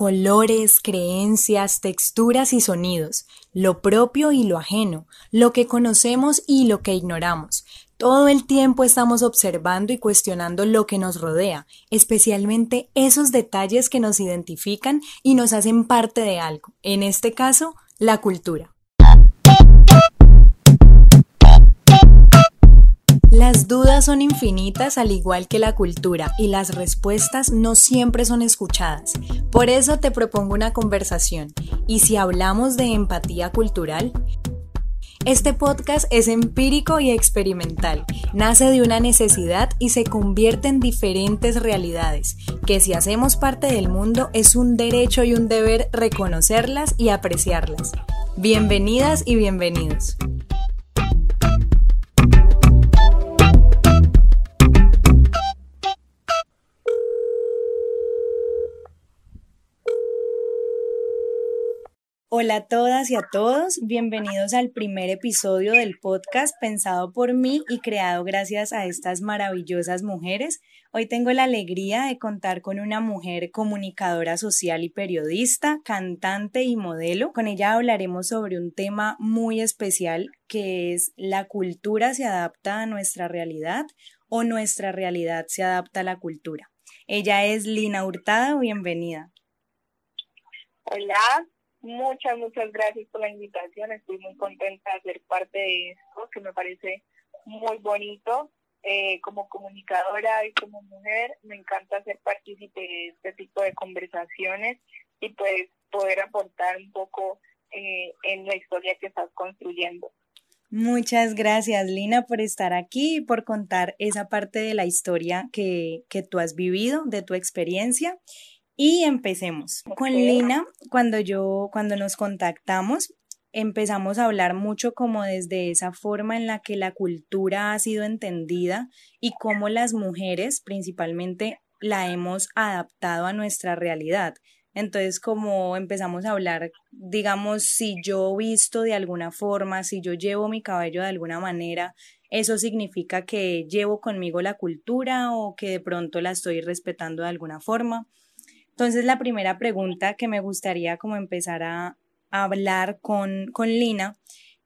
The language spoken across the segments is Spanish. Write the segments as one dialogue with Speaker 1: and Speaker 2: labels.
Speaker 1: colores, creencias, texturas y sonidos, lo propio y lo ajeno, lo que conocemos y lo que ignoramos. Todo el tiempo estamos observando y cuestionando lo que nos rodea, especialmente esos detalles que nos identifican y nos hacen parte de algo, en este caso, la cultura. Las dudas son infinitas al igual que la cultura y las respuestas no siempre son escuchadas. Por eso te propongo una conversación. ¿Y si hablamos de empatía cultural? Este podcast es empírico y experimental. Nace de una necesidad y se convierte en diferentes realidades, que si hacemos parte del mundo es un derecho y un deber reconocerlas y apreciarlas. Bienvenidas y bienvenidos. Hola a todas y a todos, bienvenidos al primer episodio del podcast pensado por mí y creado gracias a estas maravillosas mujeres. Hoy tengo la alegría de contar con una mujer comunicadora social y periodista, cantante y modelo. Con ella hablaremos sobre un tema muy especial que es la cultura se adapta a nuestra realidad o nuestra realidad se adapta a la cultura. Ella es Lina Hurtado, bienvenida.
Speaker 2: Hola, Muchas, muchas gracias por la invitación. Estoy muy contenta de ser parte de esto, que me parece muy bonito. Eh, como comunicadora y como mujer, me encanta ser partícipe de este tipo de conversaciones y pues poder aportar un poco eh, en la historia que estás construyendo.
Speaker 1: Muchas gracias, Lina, por estar aquí y por contar esa parte de la historia que, que tú has vivido, de tu experiencia. Y empecemos. Con Lina, cuando yo, cuando nos contactamos, empezamos a hablar mucho como desde esa forma en la que la cultura ha sido entendida y cómo las mujeres principalmente la hemos adaptado a nuestra realidad. Entonces, como empezamos a hablar, digamos, si yo visto de alguna forma, si yo llevo mi cabello de alguna manera, ¿eso significa que llevo conmigo la cultura o que de pronto la estoy respetando de alguna forma? Entonces, la primera pregunta que me gustaría como empezar a, hablar con, con Lina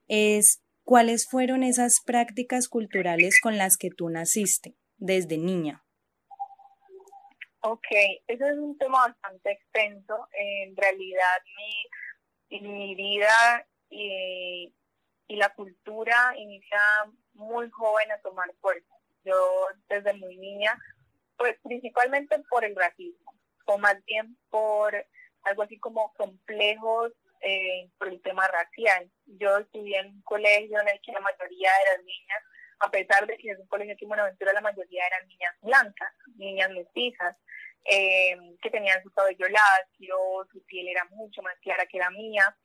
Speaker 1: es, ¿cuáles fueron esas prácticas culturales con las que tú naciste desde niña?
Speaker 2: Ok, ese es un tema bastante extenso. En realidad, mi, mi vida y, y la cultura inicia muy joven a tomar fuerza. Yo desde muy niña, pues principalmente por el racismo o más bien por algo así como complejos eh, por el tema racial. Yo estudié en un colegio en el que la mayoría de las niñas, a pesar de que es un colegio aquí en Buenaventura, la mayoría eran niñas blancas, niñas mestizas, eh, que tenían su cabello lacio, su piel era mucho más clara que la mía.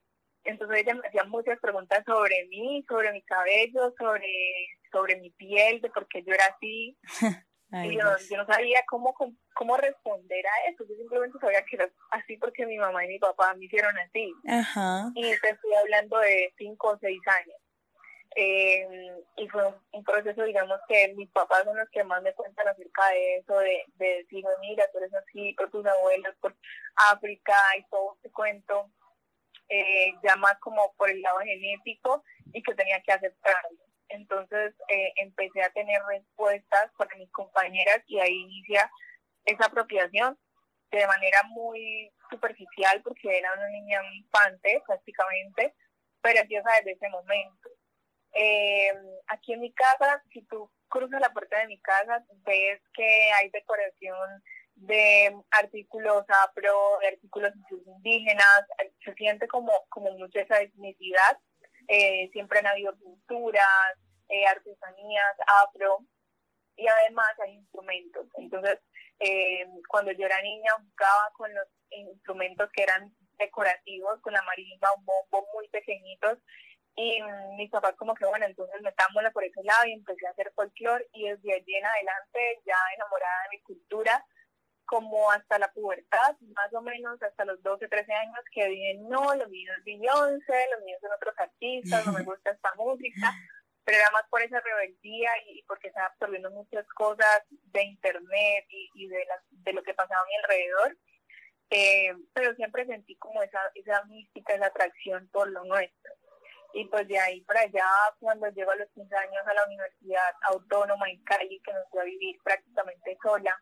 Speaker 2: Entonces ella me hacía muchas preguntas sobre mí, sobre mi cabello, sobre, sobre mi piel, de por qué yo era así. y yo, yo, no sabía cómo, cómo responder a eso. Yo simplemente sabía que era así porque mi mamá y mi papá me hicieron así. Y te estoy hablando de cinco o seis años. Eh, y fue un, proceso, digamos, que mis papás son los que más me cuentan acerca de eso, de, de decirme, mira, tú eres así por tus abuelos, por África y todo este cuento, eh, ya más como por el lado genético y que tenía que aceptarlo. Entonces eh, empecé a tener respuestas para mis compañeras y ahí inicia esa apropiación de manera muy superficial porque era una niña infante prácticamente, pero empieza desde ese momento. Eh, aquí en mi casa, si tú cruzas la puerta de mi casa, ves que hay decoración de artículos afro, de artículos indígenas, se siente como, como mucha esa etnicidad eh, siempre han habido pinturas, eh, artesanías, afro, y además hay instrumentos. Entonces, eh, cuando yo era niña jugaba con los instrumentos que eran decorativos, con la marimba, un bombo muy pequeñitos, y mis papás como que, bueno, entonces metámosla por ese lado y empecé a hacer folclore, y desde allí en adelante, ya enamorada de mi cultura, como hasta la pubertad, más o menos hasta los 12, 13 años, que dije, no, lo mío es Beyoncé, lo mío son otros artistas, no me gusta esta música, pero era más por esa rebeldía y porque estaba absorbiendo muchas cosas de internet y, de, de lo que pasaba a mi alrededor. eh, pero siempre sentí como esa, esa mística, esa atracción por lo nuestro. Y pues de ahí para allá, cuando llego a los 15 años a la Universidad Autónoma en Cali, que nos fui a vivir prácticamente sola,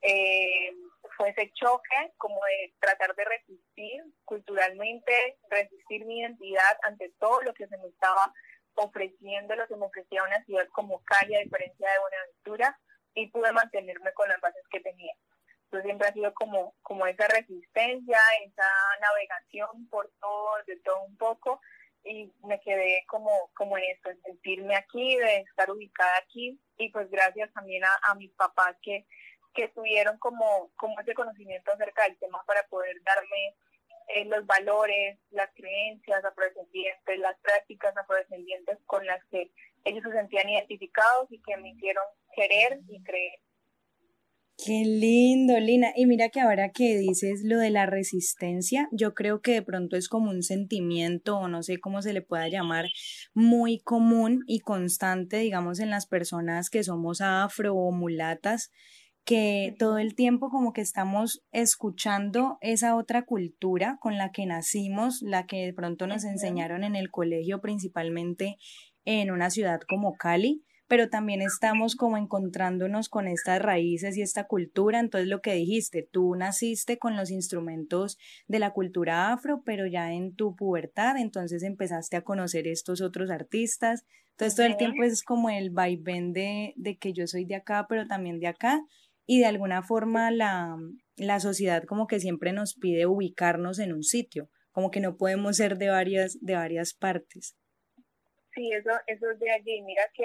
Speaker 2: eh, fue ese choque como de tratar de resistir culturalmente, resistir mi identidad ante todo lo que se me estaba ofreciendo, lo que me ofrecía una ciudad como Cali, a diferencia de Buenaventura, y pude mantenerme con las bases que tenía. Entonces siempre ha sido como, como esa resistencia, esa navegación por todo, de todo un poco, y me quedé como, como en esto, en sentirme aquí, de estar ubicada aquí, y pues gracias también a, a mis papás que que tuvieron como, como ese conocimiento acerca del tema para poder darme eh, los valores, las creencias afrodescendientes, las prácticas afrodescendientes con las que ellos se sentían identificados y que me hicieron querer y creer.
Speaker 1: Qué lindo, Lina. Y mira que ahora que dices lo de la resistencia, yo creo que de pronto es como un sentimiento, o no sé cómo se le pueda llamar, muy común y constante, digamos, en las personas que somos afro o mulatas, que todo el tiempo como que estamos escuchando esa otra cultura con la que nacimos, la que de pronto nos enseñaron en el colegio, principalmente en una ciudad como Cali, pero también estamos como encontrándonos con estas raíces y esta cultura. Entonces lo que dijiste, tú naciste con los instrumentos de la cultura afro, pero ya en tu pubertad, entonces empezaste a conocer estos otros artistas. Entonces todo el tiempo es como el vaivén de, de que yo soy de acá, pero también de acá y de alguna forma la, la sociedad como que siempre nos pide ubicarnos en un sitio, como que no podemos ser de varias, de varias partes.
Speaker 2: Sí, eso, eso es de allí. Mira que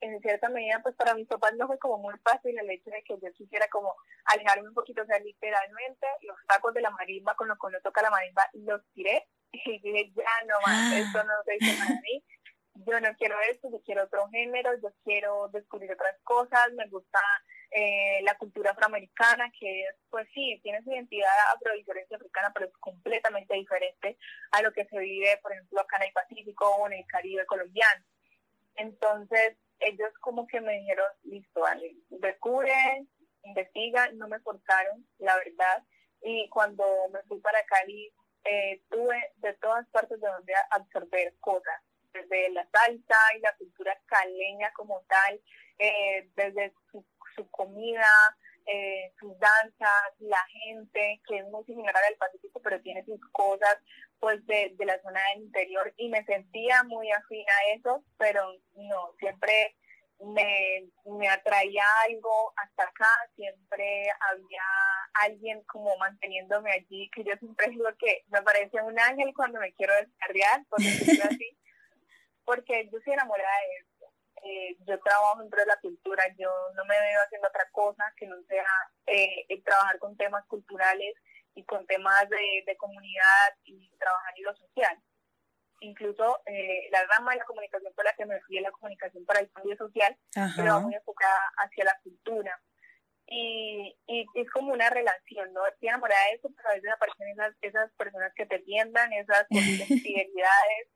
Speaker 2: en cierta medida, pues para mis papás no fue como muy fácil el hecho de que yo quisiera como alejarme un poquito, o sea, literalmente los tacos de la marimba con los que uno toca la marimba los tiré y dije, ya no más, esto no se hizo para mí, yo no quiero esto, yo quiero otro género, yo quiero descubrir otras cosas, me gusta eh, la cultura afroamericana, que es, pues sí, tiene su identidad afro-diferencia africana, pero es completamente diferente a lo que se vive, por ejemplo, acá en el Pacífico o en el Caribe colombiano. Entonces, ellos como que me dijeron, listo, vale, descubre, investiga, no me forzaron, la verdad. Y cuando me fui para Cali, eh, tuve de todas partes de donde absorber cosas, desde la salsa y la cultura caleña como tal, eh, desde su su comida, eh, sus danzas, la gente, que es muy similar a del Pacífico, pero tiene sus cosas pues de, de la zona del interior. Y me sentía muy afín a eso, pero no, siempre me, me atraía algo hasta acá, siempre había alguien como manteniéndome allí, que yo siempre digo que me parece un ángel cuando me quiero descargar, por decirlo así, porque yo soy enamorada de él eh, yo trabajo dentro de la cultura, yo no me veo haciendo otra cosa que no sea eh, trabajar con temas culturales y con temas de, comunidad y trabajar en lo social. Incluso eh, la rama de la comunicación por la que me fui es la comunicación para el cambio social, pero va muy enfocada hacia la cultura. Y, y, es como una relación, ¿no? Estoy enamorada de eso, pero a veces aparecen esas, esas personas que te tiendan, esas infidelidades,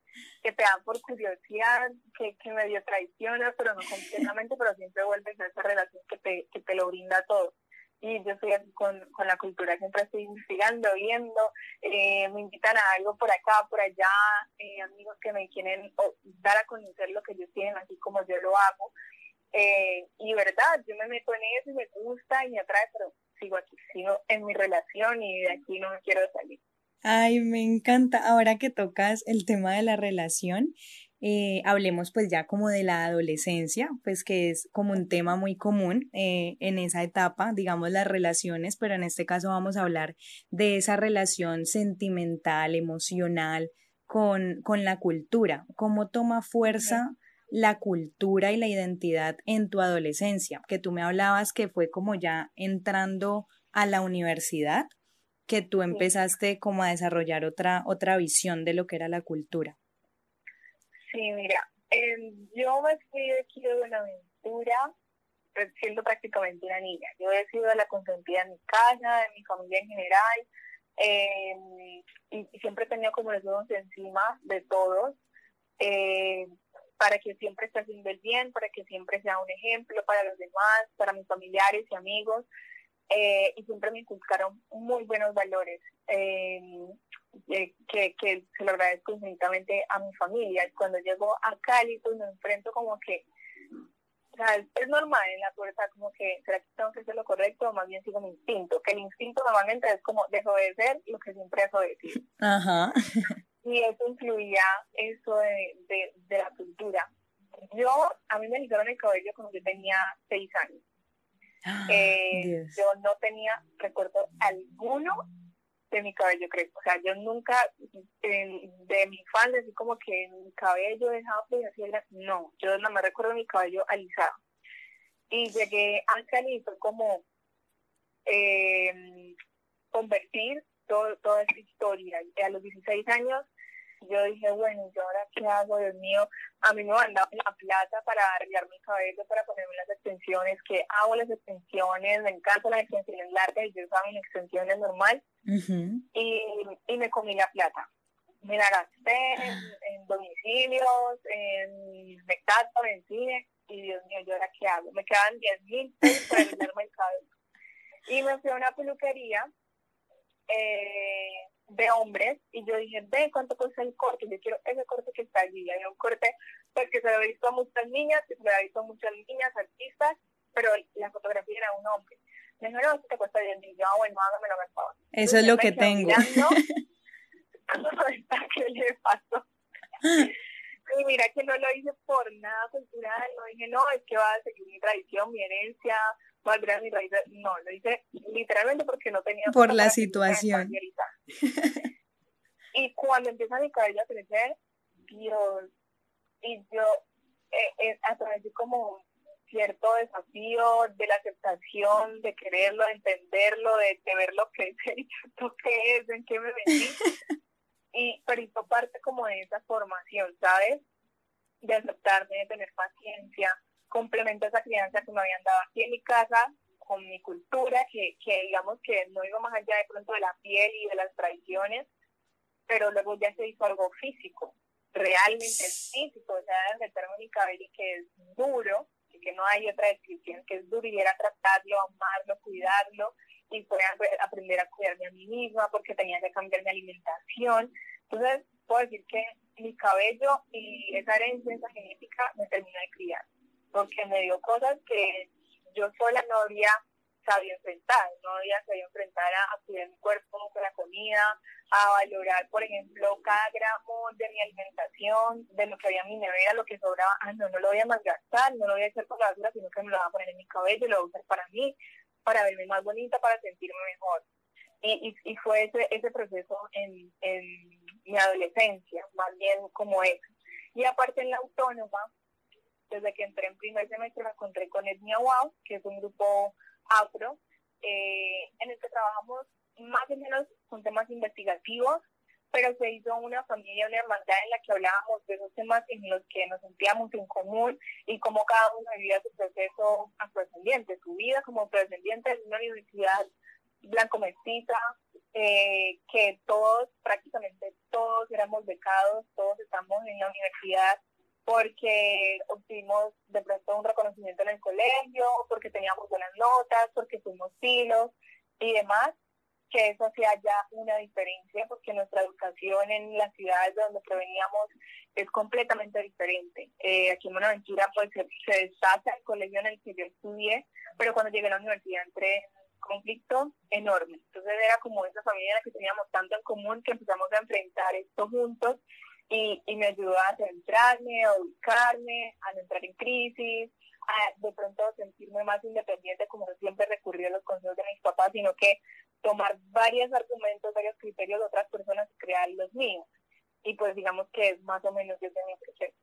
Speaker 2: que te dan por curiosidad, que, que medio traiciona, pero no completamente, pero siempre vuelves a esa relación que te, que te lo brinda todo. Y yo estoy así con, con la cultura, siempre estoy investigando, viendo, eh, me invitan a algo por acá, por allá, eh, amigos que me quieren dar a conocer lo que ellos tienen, así como yo lo hago. Eh, y verdad, yo me meto en eso y me gusta y me atrae, pero sigo aquí, sigo en mi relación y de aquí no me quiero salir.
Speaker 1: Ay, me encanta. Ahora que tocas el tema de la relación, eh, hablemos pues ya como de la adolescencia, pues que es como un tema muy común eh, en esa etapa, digamos las relaciones, pero en este caso vamos a hablar de esa relación sentimental, emocional con, con la cultura, cómo toma fuerza la cultura y la identidad en tu adolescencia, que tú me hablabas que fue como ya entrando a la universidad que tú empezaste como a desarrollar otra, otra visión de lo que era la cultura.
Speaker 2: Sí, mira, yo me fui de aquí de Buenaventura pues, siendo prácticamente una niña. Yo he sido la consentida en mi casa, en mi familia en general, em, y, siempre he tenido como los ojos encima de todos, eh, para que siempre esté haciendo el bien, para que siempre sea un ejemplo para los demás, para mis familiares y amigos. eh, y siempre me inculcaron muy buenos valores eh, que, que se lo agradezco infinitamente a mi familia. Cuando llego a Cali, pues me enfrento como que, o sea, es, normal en la puerta, como que, ¿será que tengo que hacer lo correcto o más bien sigo mi instinto? Que el instinto normalmente es como desobedecer lo que siempre es obedecer. Ajá. Y eso incluía eso de, de, de la cultura. Yo, a mí me lisaron el cabello cuando yo tenía seis años. Eh, yo no tenía recuerdo alguno de mi cabello crespo. O sea, yo nunca, de mi fan, así como que mi cabello dejaba pues así no, yo no me recuerdo mi cabello alisado. Y llegué a Cali y fue como eh, convertir todo, toda esa historia. A los 16 años yo dije, bueno, ¿y ahora qué hago? Dios mío, a mí me mandaban la plata para arreglar mi cabello, para ponerme las extensiones, que hago las extensiones, me encantan las extensiones largas, yo usaba mis extensiones normal, y, y me comí la plata. Me la gasté en, domicilios, en espectáculos, en cine, y Dios mío, ¿yo ahora qué hago? Me quedan 10 mil pesos para arreglarme el cabello. Y me fui a una peluquería, eh, de hombres y yo dije, ve cuánto cuesta el corte, yo quiero ese corte que está allí, hay un corte porque se lo he visto a muchas niñas, que se lo he visto a muchas niñas, artistas, pero la fotografía era un hombre. Me dijo, no, te cuesta 10 mil, yo, ah, bueno, hágamelo por favor.
Speaker 1: Eso es lo que tengo.
Speaker 2: ¿Qué le pasó? Y mira que no lo hice por nada cultural, no dije, no, es que va a seguir mi tradición, mi herencia, a mi raíz. No, lo hice literalmente porque no tenía...
Speaker 1: Por la situación.
Speaker 2: y cuando empieza mi cabello a crecer, Dios, y yo eh, eh, a través de como cierto desafío de la aceptación, de quererlo, de entenderlo, de, de verlo crecer y esto qué es, en qué me metí. y, pero hizo parte como de esa formación, ¿sabes? De aceptarme, de tener paciencia, complemento esa crianza que me habían dado aquí en mi casa con mi cultura, que, que digamos que no iba más allá de pronto de la piel y de las tradiciones, pero luego ya se hizo algo físico, realmente físico, o sea, meterme mi cabello que es duro, y que no hay otra descripción, que es duro y era tratarlo, amarlo, cuidarlo, y fue aprender a cuidarme a mí misma porque tenía que cambiar mi alimentación. Entonces, puedo decir que mi cabello y esa herencia, esa genética me terminó de criar porque me dio cosas que yo sola no había sabido enfrentar, no había sabido enfrentar a, cuidar mi cuerpo con la comida, a valorar, por ejemplo, cada gramo de mi alimentación, de lo que había en mi nevera, lo que sobraba, ah, no, no lo voy a malgastar, no lo voy a hacer por la basura, sino que me lo voy a poner en mi cabello, lo voy a usar para mí, para verme más bonita, para sentirme mejor. Y, y, y fue ese, ese proceso en, en mi adolescencia, más bien como eso. Y aparte en la autónoma, desde que entré en primer semestre me encontré con Etnia Wow, que es un grupo afro, eh, en el que trabajamos más o menos con temas investigativos, pero se hizo una familia, una hermandad en la que hablábamos de esos temas en los que nos sentíamos en común y cómo cada uno vivía su proceso afrodescendiente, su vida como afrodescendiente en una universidad blanco mestiza, eh, que todos, prácticamente todos éramos becados, todos estamos en la universidad porque obtuvimos de pronto un reconocimiento en el colegio, porque teníamos buenas notas, porque fuimos filos y demás, que eso hacía ya una diferencia, porque nuestra educación en las ciudades de donde proveníamos es completamente diferente. Eh, aquí en Buenaventura pues se, se deshace el colegio en el que yo estudié, pero cuando llegué a la universidad entré en conflicto enorme. Entonces era como esa familia en la que teníamos tanto en común que empezamos a enfrentar esto juntos y, y me ayudó a centrarme, a ubicarme, a no entrar en crisis, a de pronto sentirme más independiente, como siempre recurrí a los consejos de mis papás, sino que tomar varios argumentos, varios criterios de otras personas y crear los míos. Y pues digamos que es más o menos ese mi proceso.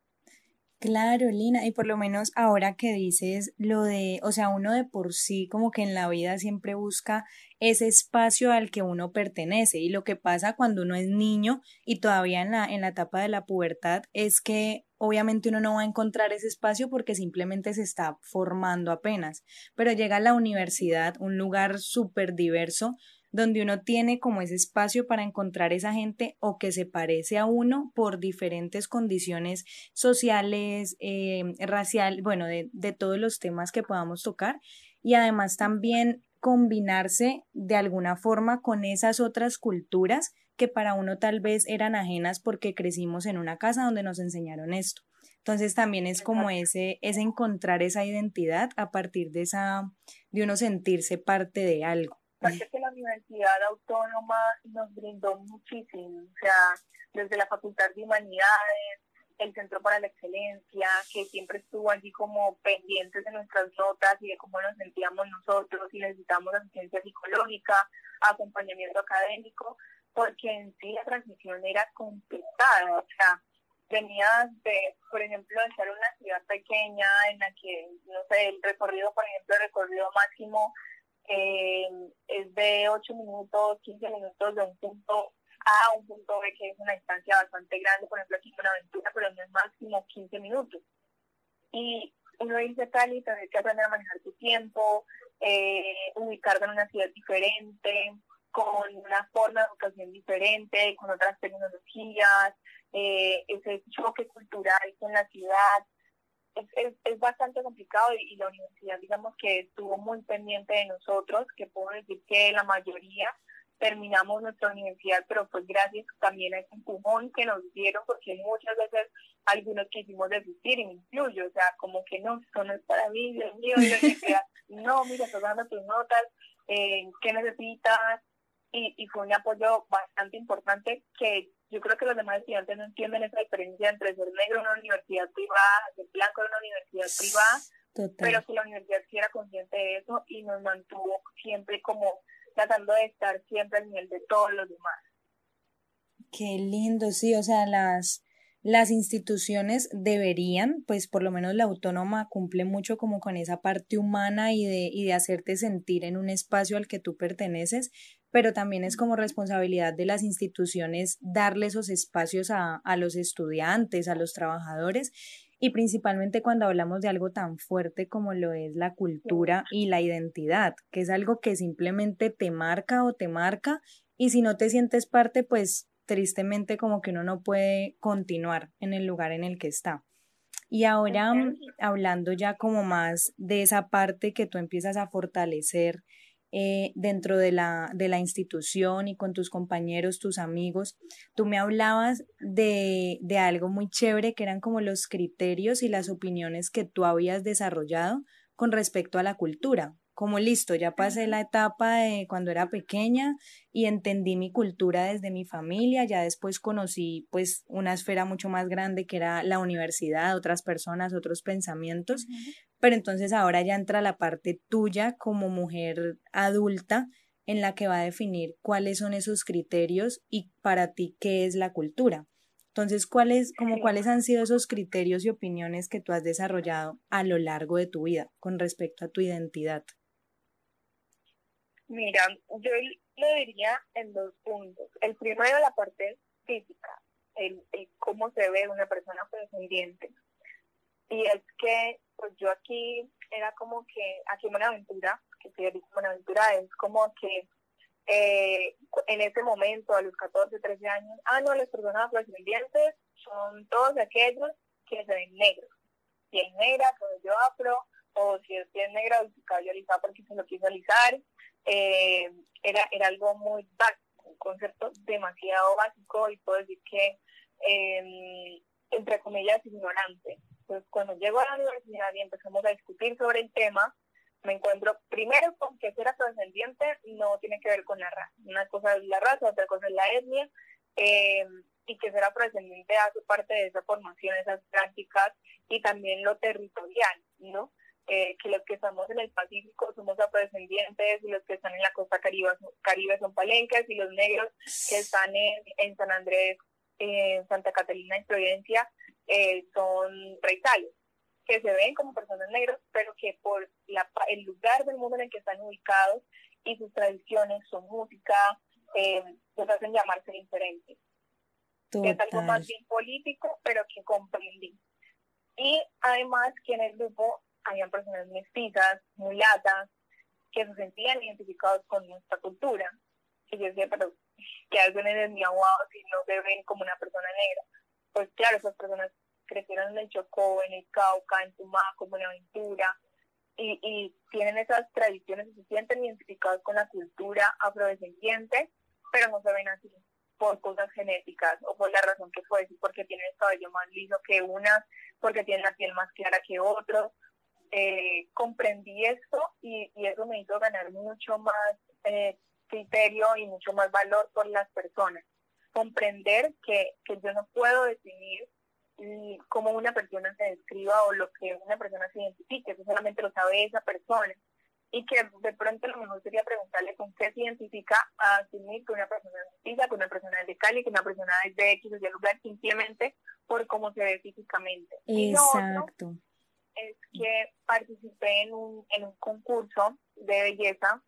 Speaker 1: Claro, Lina, y por lo menos ahora que dices lo de, o sea, uno de por sí como que en la vida siempre busca ese espacio al que uno pertenece y lo que pasa cuando uno es niño y todavía en la, en la etapa de la pubertad es que obviamente uno no va a encontrar ese espacio porque simplemente se está formando apenas, pero llega a la universidad, un lugar súper diverso donde uno tiene como ese espacio para encontrar esa gente o que se parece a uno por diferentes condiciones sociales, eh, racial, bueno, de, de todos los temas que podamos tocar. Y además también combinarse de alguna forma con esas otras culturas que para uno tal vez eran ajenas porque crecimos en una casa donde nos enseñaron esto. Entonces también es como ese, es encontrar esa identidad a partir de esa, de uno sentirse parte de algo.
Speaker 2: Parece que la Universidad Autónoma nos brindó muchísimo, o sea, desde la Facultad de Humanidades, el Centro para la Excelencia, que siempre estuvo allí como pendientes de nuestras notas y de cómo nos sentíamos nosotros, si necesitamos asistencia psicológica, acompañamiento académico, porque en sí la transmisión era complicada, o sea, venías de, por ejemplo, de ser una ciudad pequeña en la que, no sé, el recorrido, por ejemplo, el recorrido máximo eh, es de 8 minutos, 15 minutos de un punto A a un punto B, que es una distancia bastante grande, por ejemplo, aquí en aventura, pero no es máximo 15 minutos. Y uno dice, Cali, tener que aprender a manejar tu tiempo, eh, ubicarte en una ciudad diferente, con una forma de educación diferente, con otras tecnologías, eh, ese choque cultural con la ciudad. Es, es, bastante complicado y, la universidad, digamos que estuvo muy pendiente de nosotros, que puedo decir que la mayoría terminamos nuestra universidad, pero pues gracias también a ese empujón que nos dieron, porque muchas veces algunos quisimos desistir, y me incluyo, o sea, como que no, esto no es para mí, Dios mío, no, mira, estás dando tus notas, eh, ¿qué necesitas? Y, y fue un apoyo bastante importante que yo creo que los demás estudiantes no entienden esa diferencia entre ser negro en una universidad privada, ser blanco en una universidad privada, pero que la universidad sí era consciente de eso y nos mantuvo siempre como tratando de estar siempre al nivel de todos los demás.
Speaker 1: Qué lindo, sí, o sea, las, las instituciones deberían, pues por lo menos la autónoma cumple mucho como con esa parte humana y de, y de hacerte sentir en un espacio al que tú perteneces, pero también es como responsabilidad de las instituciones darle esos espacios a, a los estudiantes, a los trabajadores y principalmente cuando hablamos de algo tan fuerte como lo es la cultura y la identidad, que es algo que simplemente te marca o te marca y si no te sientes parte, pues tristemente como que uno no puede continuar en el lugar en el que está. Y ahora hablando ya como más de esa parte que tú empiezas a fortalecer eh, dentro de la, de la institución y con tus compañeros, tus amigos. Tú me hablabas de, de algo muy chévere que eran como los criterios y las opiniones que tú habías desarrollado con respecto a la cultura como listo, ya pasé la etapa de cuando era pequeña y entendí mi cultura desde mi familia, ya después conocí pues una esfera mucho más grande que era la universidad, otras personas, otros pensamientos, pero entonces ahora ya entra la parte tuya como mujer adulta en la que va a definir cuáles son esos criterios y para ti qué es la cultura. Entonces, ¿cuáles, como cuáles han sido esos criterios y opiniones que tú has desarrollado a lo largo de tu vida con respecto a tu identidad?
Speaker 2: Mira, yo lo diría en dos puntos. El primero, la parte física, el, cómo se ve una persona afrodescendiente. Y es que, pues yo aquí era como que, aquí en Buenaventura, que estoy en Buenaventura, es como que eh, en ese momento, a los 14, 13 años, ah, no, las personas afrodescendientes son todos aquellos que se ven negros. Piel negra, cabello afro, o si es piel negra, cabello alisado porque se lo quiso alisar, eh, era, era algo muy básico, un concepto demasiado básico y puedo decir que, eh, entre comillas, ignorante. Entonces, cuando llego a la universidad y empezamos a discutir sobre el tema, me encuentro primero con que ser afrodescendiente no tiene que ver con la raza. Una cosa es la raza, otra cosa es la etnia, eh, y que ser afrodescendiente hace parte de esa formación, esas prácticas y también lo territorial, ¿no? Eh, que los que estamos en el Pacífico somos afrodescendientes y los que están en la costa caribe, caribe son palenques y los negros que están en, en San Andrés, en Santa Catalina y Providencia eh, son raizales, que se ven como personas negras, pero que por la, el lugar del mundo en el que están ubicados y sus tradiciones, su música, eh, los hacen llamarse diferentes. Es algo más bien político, pero que comprendí. Y además que en el grupo habían personas mestizas, mulatas, que se sentían identificados con nuestra cultura. Y yo decía, pero ¿qué hacen en el Miahuao si no se ven como una persona negra? Pues claro, esas personas crecieron en el Chocó, en el Cauca, en Tumaco, en Buenaventura, y, y tienen esas tradiciones y se sienten identificados con la cultura afrodescendiente, pero no se ven así por cosas genéticas o por la razón que fuese, porque tienen el cabello más liso que unas, porque tienen la piel más clara que otros. Eh, comprendí esto y, y, eso me hizo ganar mucho más eh, criterio y mucho más valor por las personas. Comprender que, que yo no puedo definir cómo una persona se describa o lo que una persona se identifique, eso solamente lo sabe esa persona. Y que de pronto lo mejor sería preguntarle con qué se identifica a asumir que una persona es de que una persona es de Cali, que una persona es de X o lugar, simplemente por cómo se ve físicamente.
Speaker 1: Exacto.
Speaker 2: Es que participé en un, en un concurso de belleza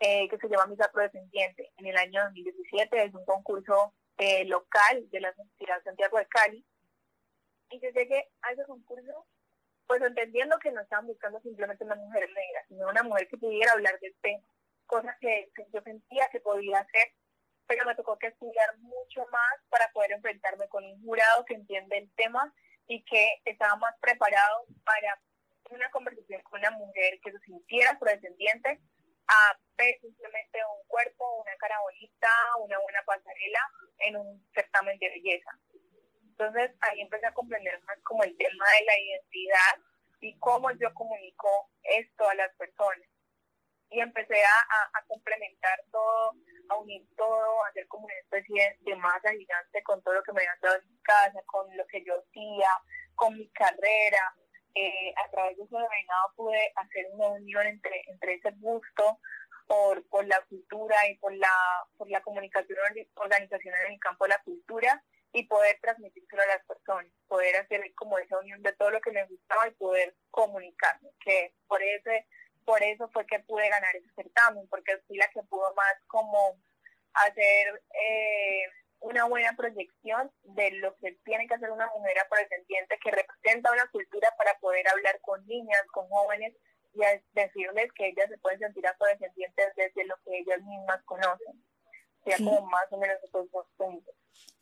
Speaker 2: eh, que se llama Mis Afrodescendiente en el año 2017. Es un concurso eh, local de la Universidad Santiago de Cali y yo llegué a ese concurso, pues entendiendo que no estaban buscando simplemente una mujer negra, sino una mujer que pudiera hablar del tema, cosas que, yo sentía que podía hacer, pero me tocó que estudiar mucho más para poder enfrentarme con un jurado que entiende el tema y que estaba más preparado para una conversación con una mujer que se sintiera afrodescendiente a ver simplemente un cuerpo, una cara bonita, una buena pasarela en un certamen de belleza. Entonces ahí empecé a comprender más como el tema de la identidad y cómo yo comunico esto a las personas. Y empecé a, complementar todo, a unir todo, a hacer como una especie de masa gigante con todo lo que me habían dado en mi casa, con lo que yo hacía, con mi carrera. Eh, a través de ese reinado pude hacer una unión entre, entre ese gusto por, por la cultura y por la, por la comunicación organizacional en el campo de la cultura y poder transmitírselo a las personas, poder hacer como esa unión de todo lo que me gustaba y poder comunicarme, que por ese, por eso fue que pude ganar ese certamen, porque fui la que pudo más como hacer eh, una buena proyección de lo que tiene que hacer una mujer afrodescendiente que representa una cultura para poder hablar con niñas, con jóvenes y decirles que ellas se pueden sentir afrodescendientes desde lo que ellas mismas conocen. sea, como más o menos esos dos puntos.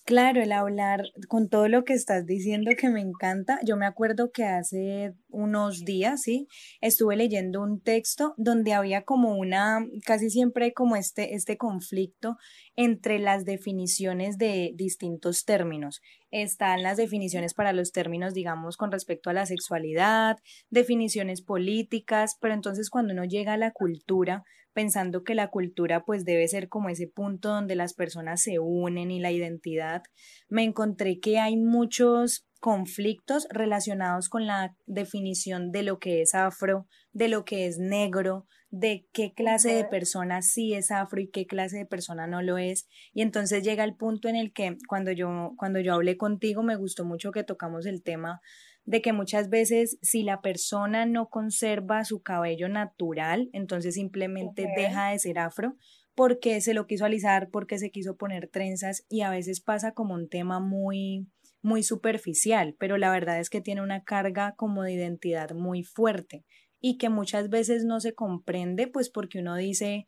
Speaker 1: Claro, el hablar con todo lo que estás diciendo que me encanta. Yo me acuerdo que hace unos días, sí, estuve leyendo un texto donde había como una, casi siempre como este, este conflicto entre las definiciones de distintos términos. Están las definiciones para los términos, digamos, con respecto a la sexualidad, definiciones políticas, pero entonces cuando uno llega a la cultura, pensando que la cultura pues debe ser como ese punto donde las personas se unen y la identidad, me encontré que hay muchos conflictos relacionados con la definición de lo que es afro, de lo que es negro, de qué clase de persona sí es afro y qué clase de persona no lo es. Y entonces llega el punto en el que cuando yo, cuando yo hablé contigo me gustó mucho que tocamos el tema de que muchas veces si la persona no conserva su cabello natural, entonces simplemente deja de ser afro porque se lo quiso alisar, porque se quiso poner trenzas y a veces pasa como un tema muy muy superficial, pero la verdad es que tiene una carga como de identidad muy fuerte y que muchas veces no se comprende pues porque uno dice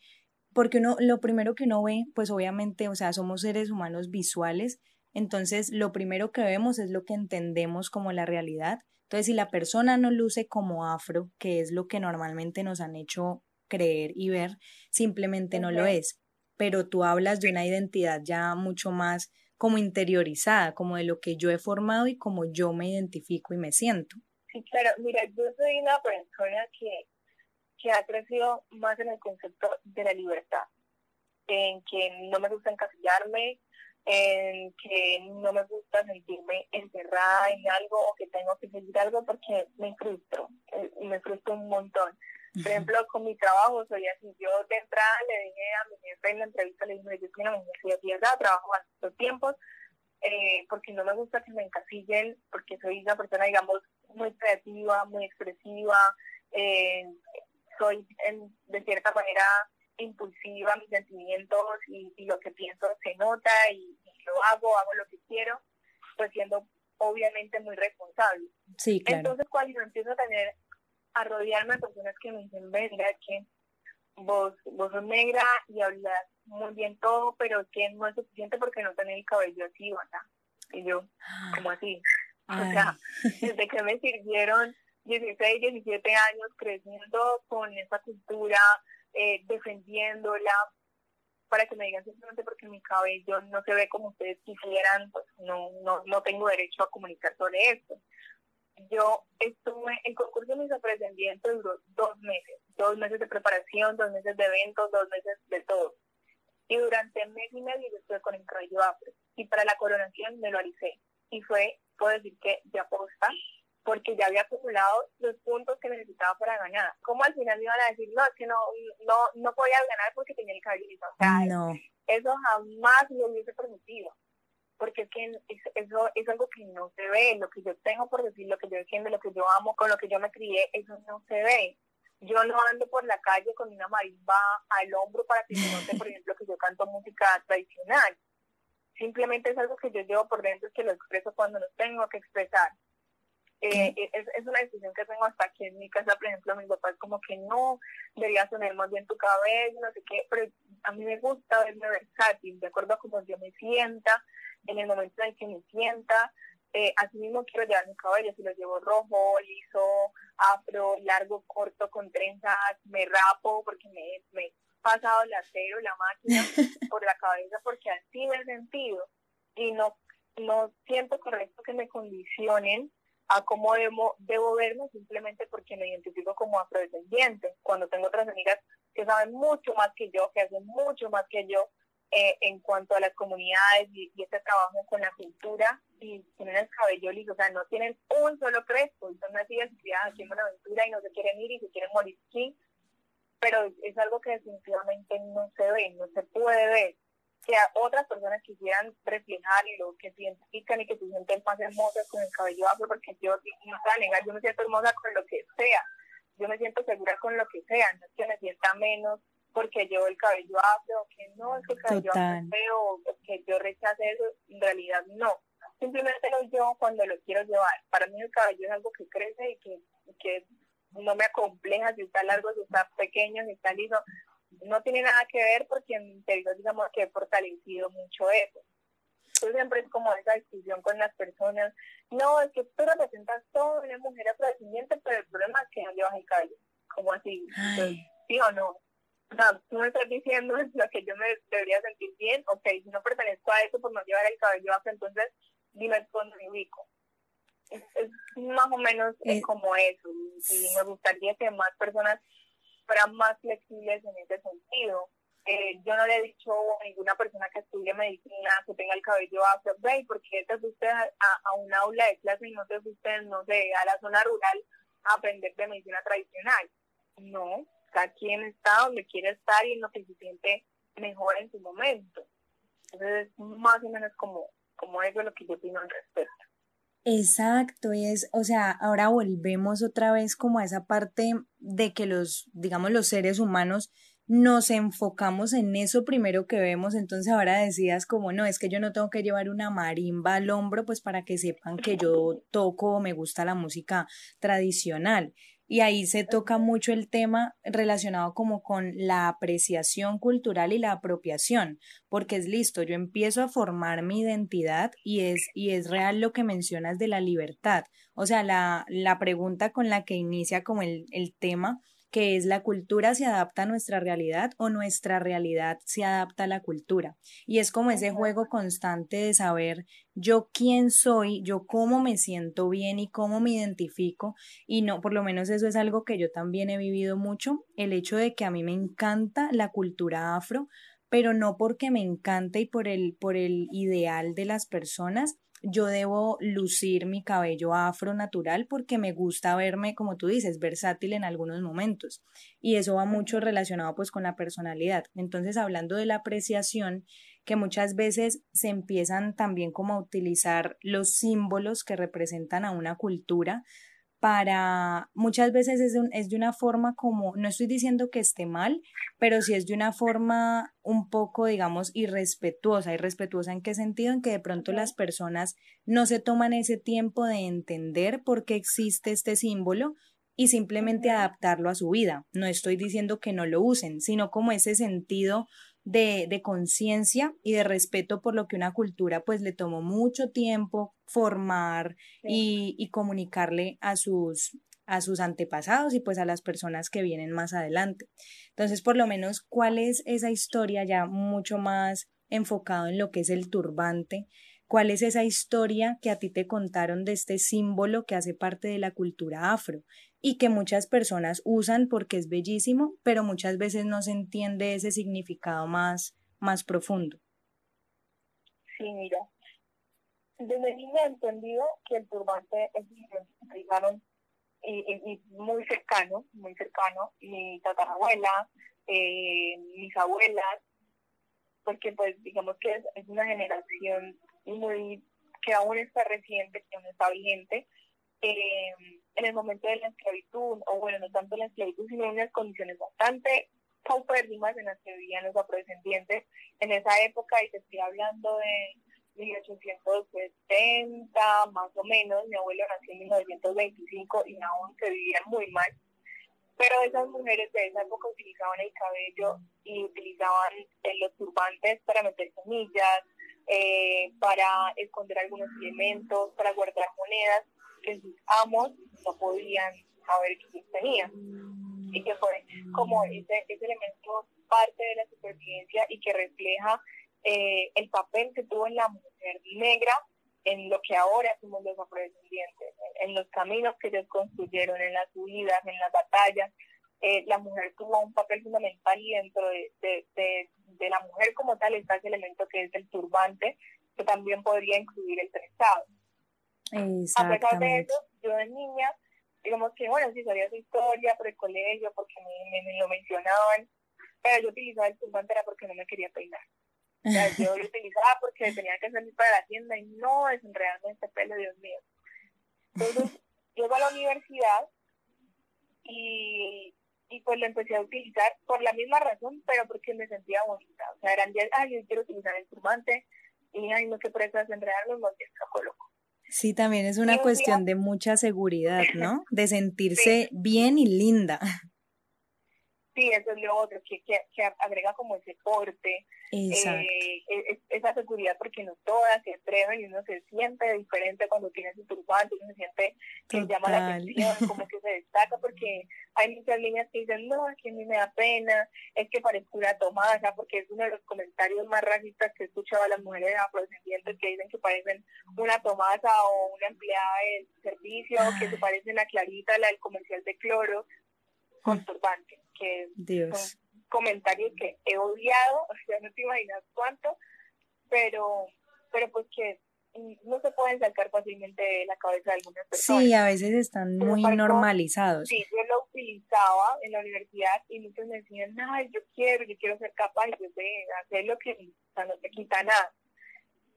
Speaker 1: porque uno lo primero que uno ve pues obviamente, o sea, somos seres humanos visuales entonces, lo primero que vemos es lo que entendemos como la realidad. Entonces, si la persona no luce como afro, que es lo que normalmente nos han hecho creer y ver, simplemente no lo es. Pero tú hablas de una identidad ya mucho más como interiorizada, como de lo que yo he formado y como yo me identifico y me siento.
Speaker 2: Sí, claro. Mira, yo soy una persona que, que ha crecido más en el concepto de la libertad, en que no me gusta encasillarme, en que no me gusta sentirme encerrada en algo o que tengo que seguir algo porque me frustro, eh, me frustro un montón. Por ejemplo, con mi trabajo, soy así, yo de entrada le dije a mi jefe en la entrevista, le dije, yo quiero una pieza, trabajo a estos tiempos, eh, porque no me gusta que me encasillen, porque soy una persona, digamos, muy creativa, muy expresiva, eh, soy de cierta manera impulsiva, mis sentimientos y, lo que pienso se nota y, lo hago, hago lo que quiero, pues siendo obviamente muy responsable.
Speaker 1: Sí, claro.
Speaker 2: Entonces cuando empiezo a tener, a rodearme de personas que me dicen, venga, que vos, vos sos negra y hablas muy bien todo, pero que no es suficiente porque no tenés el cabello así, ¿verdad? Y yo, como así? O sea, desde que me sirvieron 16, 17 años creciendo con esa cultura, eh, defendiéndola, para que me digan simplemente porque mi cabello no se ve como ustedes quisieran, pues no, no, no tengo derecho a comunicar sobre esto. Yo estuve, el concurso de mis aprendientes duró dos meses, dos meses de preparación, dos meses de eventos, dos meses de todo. Y durante mes y medio yo estuve con el cabello afro. Y para la coronación me lo alicé. Y fue, puedo decir que de aposta, porque ya había acumulado los puntos que necesitaba para ganar. ¿Cómo al final me iban a decir, no, es que no, no, no podía ganar porque tenía el cabello O sea, no. eso jamás lo hubiese permitido. Porque es que eso es algo que no se ve, lo que yo tengo por decir, lo que yo defiendo, lo que yo amo, con lo que yo me crié, eso no se ve. Yo no ando por la calle con una marimba al hombro para que se note, por ejemplo, que yo canto música tradicional. Simplemente es algo que yo llevo por dentro, que lo expreso cuando lo tengo que expresar. Eh, es, es, una decisión que tengo hasta aquí en mi casa, por ejemplo, mi papá es como que no, deberías tener más bien tu cabello, no sé qué, pero a mí me gusta verme versátil, de acuerdo a cómo yo me sienta, en el momento en que me sienta, eh, así mismo quiero llevar mi cabello, si lo llevo rojo, liso, afro, largo, corto, con trenzas, me rapo porque me, me he pasado el acero, la máquina por la cabeza porque así me he sentido y no, no siento correcto que me condicionen a cómo debo, debo verme simplemente porque me identifico como afrodescendiente. Cuando tengo otras amigas que saben mucho más que yo, que hacen mucho más que yo eh, en cuanto a las comunidades y, este trabajo con la cultura y tienen el cabello liso, o sea, no tienen un solo crespo, y son nacidas y criadas aquí en aventura y no se quieren ir y se quieren morir aquí, pero es algo que definitivamente no se ve, no se puede ver. Que otras personas quisieran reflejar y lo que se identifican y que se sienten más hermosas con el cabello afro, porque yo no voy a yo me siento hermosa con lo que sea, yo me siento segura con lo que sea, no es que me sienta menos porque llevo el cabello afro, o que no, es que el cabello afro feo, que yo rechace eso, en realidad no. Simplemente lo llevo cuando lo quiero llevar. Para mí el cabello es algo que crece y que, que no me acompleja si está largo, si está pequeño, si está liso no tiene nada que ver porque en mi interior digamos que he fortalecido mucho eso. Entonces siempre es como esa discusión con las personas, no, es que tú representas todo una mujer afrodescendiente, pero el problema es que no llevas el cabello, como así, sí o no. O sea, tú me estás diciendo lo que yo me debería sentir bien, ok, si no pertenezco a eso por no llevar el cabello afro, entonces dime dónde me ubico. Es, más o menos eh, como eso, y me gustaría que más personas fueran más flexibles en ese sentido. Eh, yo no le he dicho a ninguna persona que estudie medicina que tenga el cabello afro, ve, porque te fuiste a, a, un aula de clase y no te fuiste, no sé, a la zona rural a aprender de medicina tradicional. No, cada quien está donde quiere estar y en lo que se siente mejor en su momento. Entonces, más o menos como, como eso es lo que yo opino al respecto.
Speaker 1: Exacto, y es, o sea, ahora volvemos otra vez como a esa parte de que los, digamos, los seres humanos nos enfocamos en eso primero que vemos, entonces ahora decías como, no, es que yo no tengo que llevar una marimba al hombro, pues para que sepan que yo toco o me gusta la música tradicional. Y ahí se toca mucho el tema relacionado como con la apreciación cultural y la apropiación, porque es listo, yo empiezo a formar mi identidad y es, y es real lo que mencionas de la libertad. O sea, la, la pregunta con la que inicia como el, el tema que es la cultura se adapta a nuestra realidad o nuestra realidad se adapta a la cultura. Y es como ese juego constante de saber yo quién soy, yo cómo me siento bien y cómo me identifico. Y no, por lo menos eso es algo que yo también he vivido mucho, el hecho de que a mí me encanta la cultura afro, pero no porque me encante y por el, por el ideal de las personas, yo debo lucir mi cabello afro natural porque me gusta verme, como tú dices, versátil en algunos momentos. Y eso va mucho relacionado pues con la personalidad. Entonces, hablando de la apreciación, que muchas veces se empiezan también como a utilizar los símbolos que representan a una cultura para muchas veces es de, es de, una forma como, no estoy diciendo que esté mal, pero sí es de una forma un poco, digamos, irrespetuosa. ¿Irrespetuosa en qué sentido? En que de pronto las personas no se toman ese tiempo de entender por qué existe este símbolo y simplemente adaptarlo a su vida. No estoy diciendo que no lo usen, sino como ese sentido de, de conciencia y de respeto por lo que una cultura pues le tomó mucho tiempo formar y, y, comunicarle a sus, a sus antepasados y pues a las personas que vienen más adelante. Entonces, por lo menos, ¿cuál es esa historia ya mucho más enfocado en lo que es el turbante? ¿Cuál es esa historia que a ti te contaron de este símbolo que hace parte de la cultura afro y que muchas personas usan porque es bellísimo, pero muchas veces no se entiende ese significado más, más profundo?
Speaker 2: Sí, mira, desde niña he entendido que el turbante es y, muy cercano, muy cercano, mi tatarabuela, eh, mis abuelas, porque pues digamos que es, una generación muy que aún está reciente, que aún está vigente, eh, en el momento de la esclavitud, o bueno, no tanto la esclavitud, sino unas condiciones bastante paupérrimas en las que vivían los afrodescendientes en esa época, y te estoy hablando de 1870, más o menos. Mi abuelo nació en 1925 y aún se vivían muy mal. Pero esas mujeres de esa época utilizaban el cabello y utilizaban eh, los turbantes para meter semillas, eh, para esconder algunos elementos, para guardar monedas que amos no podían saber que tenían. Y que fue como ese, ese elemento parte de la supervivencia y que refleja eh, el papel que tuvo en la mujer negra en lo que ahora somos los afrodescendientes, en, los caminos que ellos construyeron, en las huidas, en las batallas. Eh, la mujer tuvo un papel fundamental y dentro de, de, la mujer como tal está ese elemento que es el turbante, que también podría incluir el trenzado. A pesar de eso, yo de niña, digamos que, bueno, sí sabía su historia por el colegio, porque me, me lo mencionaban, pero yo utilizaba el turbante era porque no me quería peinar yo lo utilizaba porque tenía que salir para la tienda y no es realmente pelo, Dios mío. Entonces, llego a la universidad y, y pues lo empecé a utilizar por la misma razón, pero porque me sentía bonita. O sea, eran días, ay, yo quiero utilizar el turbante y ay, no sé por eso enredarme, me trajo loco.
Speaker 1: Sí, también es una cuestión de mucha seguridad, ¿no? De sentirse bien y linda.
Speaker 2: Sí, eso es lo otro, que, que, agrega como ese porte, eh, esa seguridad, porque no todas se atreven y uno se siente diferente cuando tiene su turbante, uno se siente que llama la atención, como que se destaca, porque hay muchas líneas que dicen, no, es que a mí me da pena, es que parezco una Tomasa, porque es uno de los comentarios más racistas que he escuchado a las mujeres afrodescendientes que dicen que parecen una Tomasa o una empleada del servicio, que se parecen a Clarita, la del comercial de cloro, con turbante que son comentarios que he odiado, o sea, no te imaginas cuánto, pero, pero pues que no se pueden sacar fácilmente de la cabeza de algunas personas.
Speaker 1: Sí, a veces están muy normalizados.
Speaker 2: Sí, yo lo utilizaba en la universidad y muchos me decían, ay, yo quiero, yo quiero ser capaz de hacer lo que no te quita nada.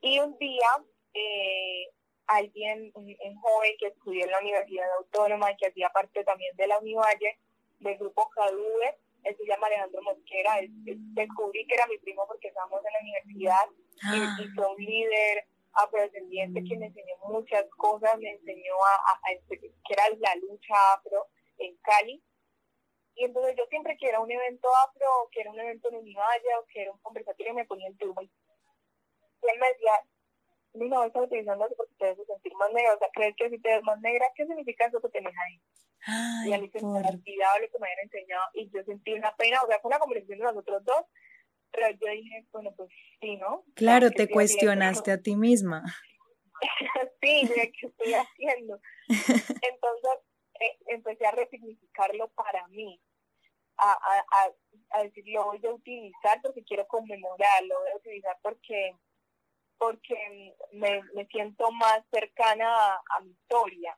Speaker 2: Y un día, eh, alguien, un, joven que estudió en la Universidad Autónoma y que hacía parte también de la Univalle, del grupo CADUE, él se llama Alejandro Mosquera, descubrí que era mi primo porque estábamos en la universidad y, ah. fue un líder afrodescendiente que me enseñó muchas cosas, me enseñó a, que era la lucha afro en Cali. Y entonces yo siempre que era un evento afro, que era un evento en Univaya, o que era un conversatorio, me ponía el turbo. Y él me decía, no, estás utilizando eso porque te debes sentir más negra. O sea, ¿crees que si te ves más negra, qué significa eso que tienes ahí? Y a mí se me había olvidado lo que me habían enseñado y yo sentí una pena, o sea, fue una conversación de nosotros dos, pero yo dije, bueno, pues sí, ¿no?
Speaker 1: Claro, te cuestionaste a ti misma.
Speaker 2: sí, ¿qué estoy haciendo? Entonces eh, empecé a resignificarlo para mí, a, a, a, decir, lo voy a utilizar porque quiero conmemorarlo, lo voy a utilizar porque porque me, me siento más cercana a mi historia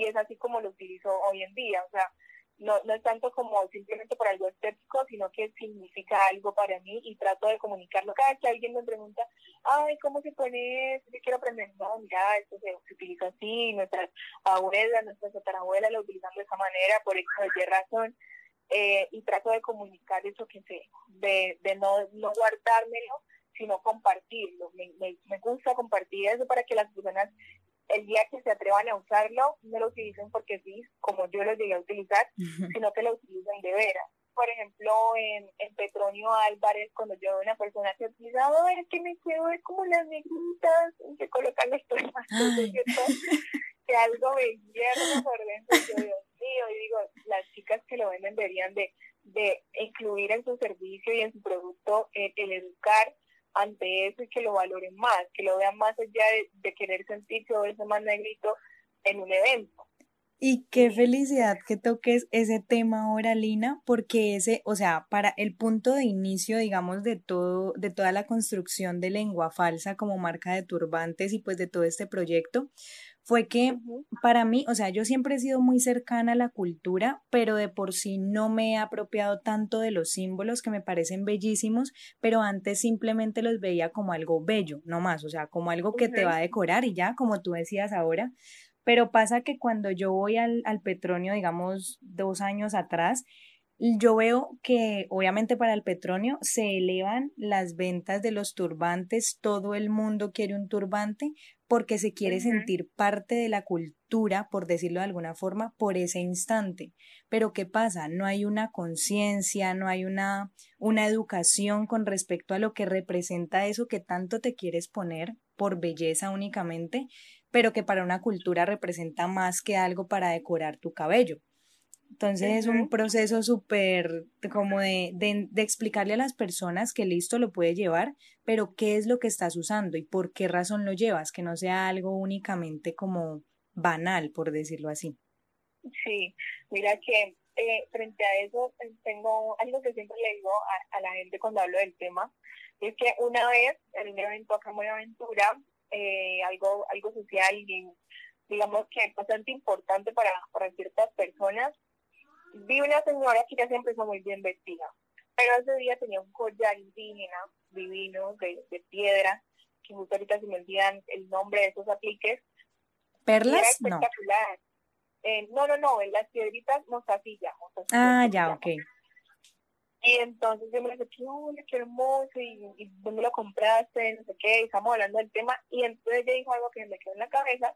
Speaker 2: y es así como lo utilizo hoy en día. O sea, no, no es tanto como simplemente por algo estético, sino que significa algo para mí y trato de comunicarlo. Cada vez que alguien me pregunta, ay, ¿cómo se pone esto? Yo quiero aprender. No, mira, esto se, utiliza así, nuestras abuelas, nuestras tatarabuelas lo utilizan de esa manera, por qué razón. Eh, y trato de comunicar eso que sé, de, de no, no guardármelo, sino compartirlo. Me, me, me gusta compartir eso para que las personas el día que se atrevan a usarlo, no lo utilicen porque sí, como yo lo llegué a utilizar, sino que lo utilicen de veras. Por ejemplo, en, en Petronio Álvarez, cuando yo veo una persona que utiliza, es que me quiero ver como las negritas, que colocan esto ¿cierto? que algo me hierve por dentro. Yo, Dios mío, y digo, las chicas que lo venden deberían de, de incluir en su servicio y en su producto el, educar ante eso y que lo valoren más, que lo vean más allá de, querer sentirse o ese más negrito en un evento.
Speaker 1: Y qué felicidad que toques ese tema ahora, Lina, porque ese, o sea, para el punto de inicio, digamos, de todo, de toda la construcción de lengua falsa como marca de turbantes y pues de todo este proyecto, fue que para mí, o sea, yo siempre he sido muy cercana a la cultura, pero de por sí no me he apropiado tanto de los símbolos que me parecen bellísimos, pero antes simplemente los veía como algo bello, no más, o sea, como algo que te va a decorar y ya, como tú decías ahora, pero pasa que cuando yo voy al, al Petronio, digamos, dos años atrás, yo veo que obviamente para el petróleo se elevan las ventas de los turbantes, todo el mundo quiere un turbante porque se quiere sentir parte de la cultura, por decirlo de alguna forma, por ese instante. Pero ¿qué pasa? No hay una conciencia, no hay una, una educación con respecto a lo que representa eso que tanto te quieres poner por belleza únicamente, pero que para una cultura representa más que algo para decorar tu cabello. Entonces es un proceso súper como de, de, de, explicarle a las personas que listo lo puede llevar, pero qué es lo que estás usando y por qué razón lo llevas, que no sea algo únicamente como banal, por decirlo así.
Speaker 2: Sí, mira que eh, frente a eso eh, tengo algo que siempre le digo a, a, la gente cuando hablo del tema, es que una vez en un evento acá en Aventura, eh, algo, algo social y digamos que bastante importante para, para ciertas personas, vi una señora que ya siempre fue muy bien vestida, pero ese día tenía un collar indígena divino de, de piedra, que justo ahorita se me olvidan el nombre de esos apliques.
Speaker 1: ¿Perlas? No.
Speaker 2: Eh, no, no, no, en las piedritas mostacilla.
Speaker 1: Ah, ya, ok.
Speaker 2: Y entonces yo me dije, qué, qué hermoso, y, y, dónde lo compraste, no sé qué, y estamos hablando del tema, y entonces ella dijo algo que me quedó en la cabeza,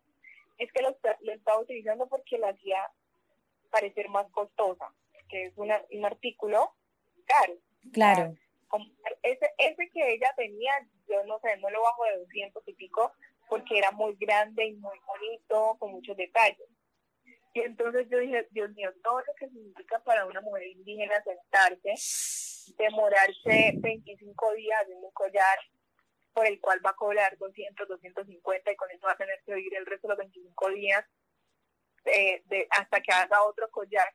Speaker 2: es que lo, lo estaba utilizando porque lo hacía parecer más costosa, que es una, un artículo caro.
Speaker 1: Claro.
Speaker 2: ese, ese que ella tenía, yo no sé, no lo bajo de 200 y pico, porque era muy grande y muy bonito, con muchos detalles. Y entonces yo dije, Dios mío, todo lo que significa para una mujer indígena sentarse, demorarse 25 días en un collar por el cual va a cobrar 200, 250 y con eso va a tener que vivir el resto de los 25 días eh, de, hasta que haga otro collar.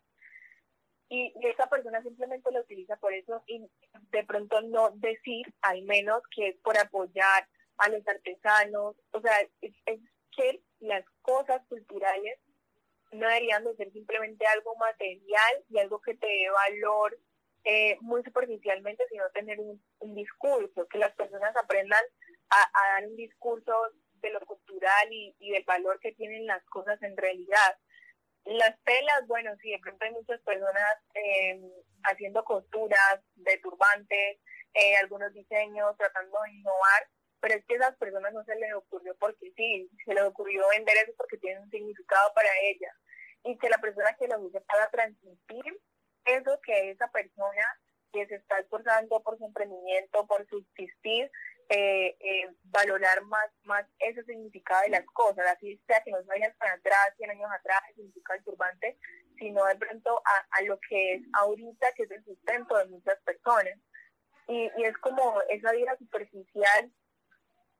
Speaker 2: Y, esa persona simplemente lo utiliza por eso y de pronto no decir al menos que es por apoyar a los artesanos. O sea, es, que las cosas culturales no deberían de ser simplemente algo material y algo que te dé valor eh, muy superficialmente, sino tener un, un, discurso, que las personas aprendan a dar un discurso de lo cultural y, y, del valor que tienen las cosas en realidad. Las telas, bueno, sí, de pronto hay muchas personas eh, haciendo costuras de turbantes, eh, algunos diseños, tratando de innovar, pero es que a esas personas no se les ocurrió porque sí, se les ocurrió vender eso porque tiene un significado para ellas. Y que la persona que lo use para transmitir eso que esa persona que se está esforzando por su emprendimiento, por subsistir, eh, eh, valorar más, más ese significado de las cosas, así sea que no vayan para atrás, 100 años atrás, el significado del turbante, sino de pronto a, a, lo que es ahorita, que es el sustento de muchas personas. Y, y es como esa vida superficial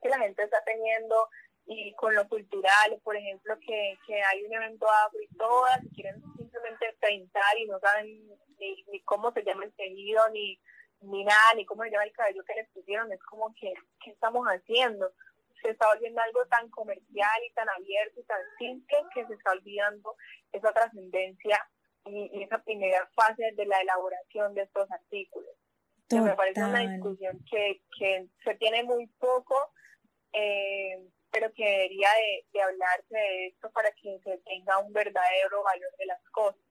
Speaker 2: que la gente está teniendo y con lo cultural, por ejemplo, que, que hay un evento afro y todas quieren simplemente pintar y no saben ni, ni cómo se llama el tejido, ni ni nada, ni cómo llama el cabello que les pusieron, es como que, ¿qué estamos haciendo? Se está volviendo algo tan comercial y tan abierto y tan simple que se está olvidando esa trascendencia y, y, esa primera fase de la elaboración de estos artículos. Que me parece una discusión que, que se tiene muy poco, eh, pero que debería de, de hablarse de esto para que se tenga un verdadero valor de las cosas.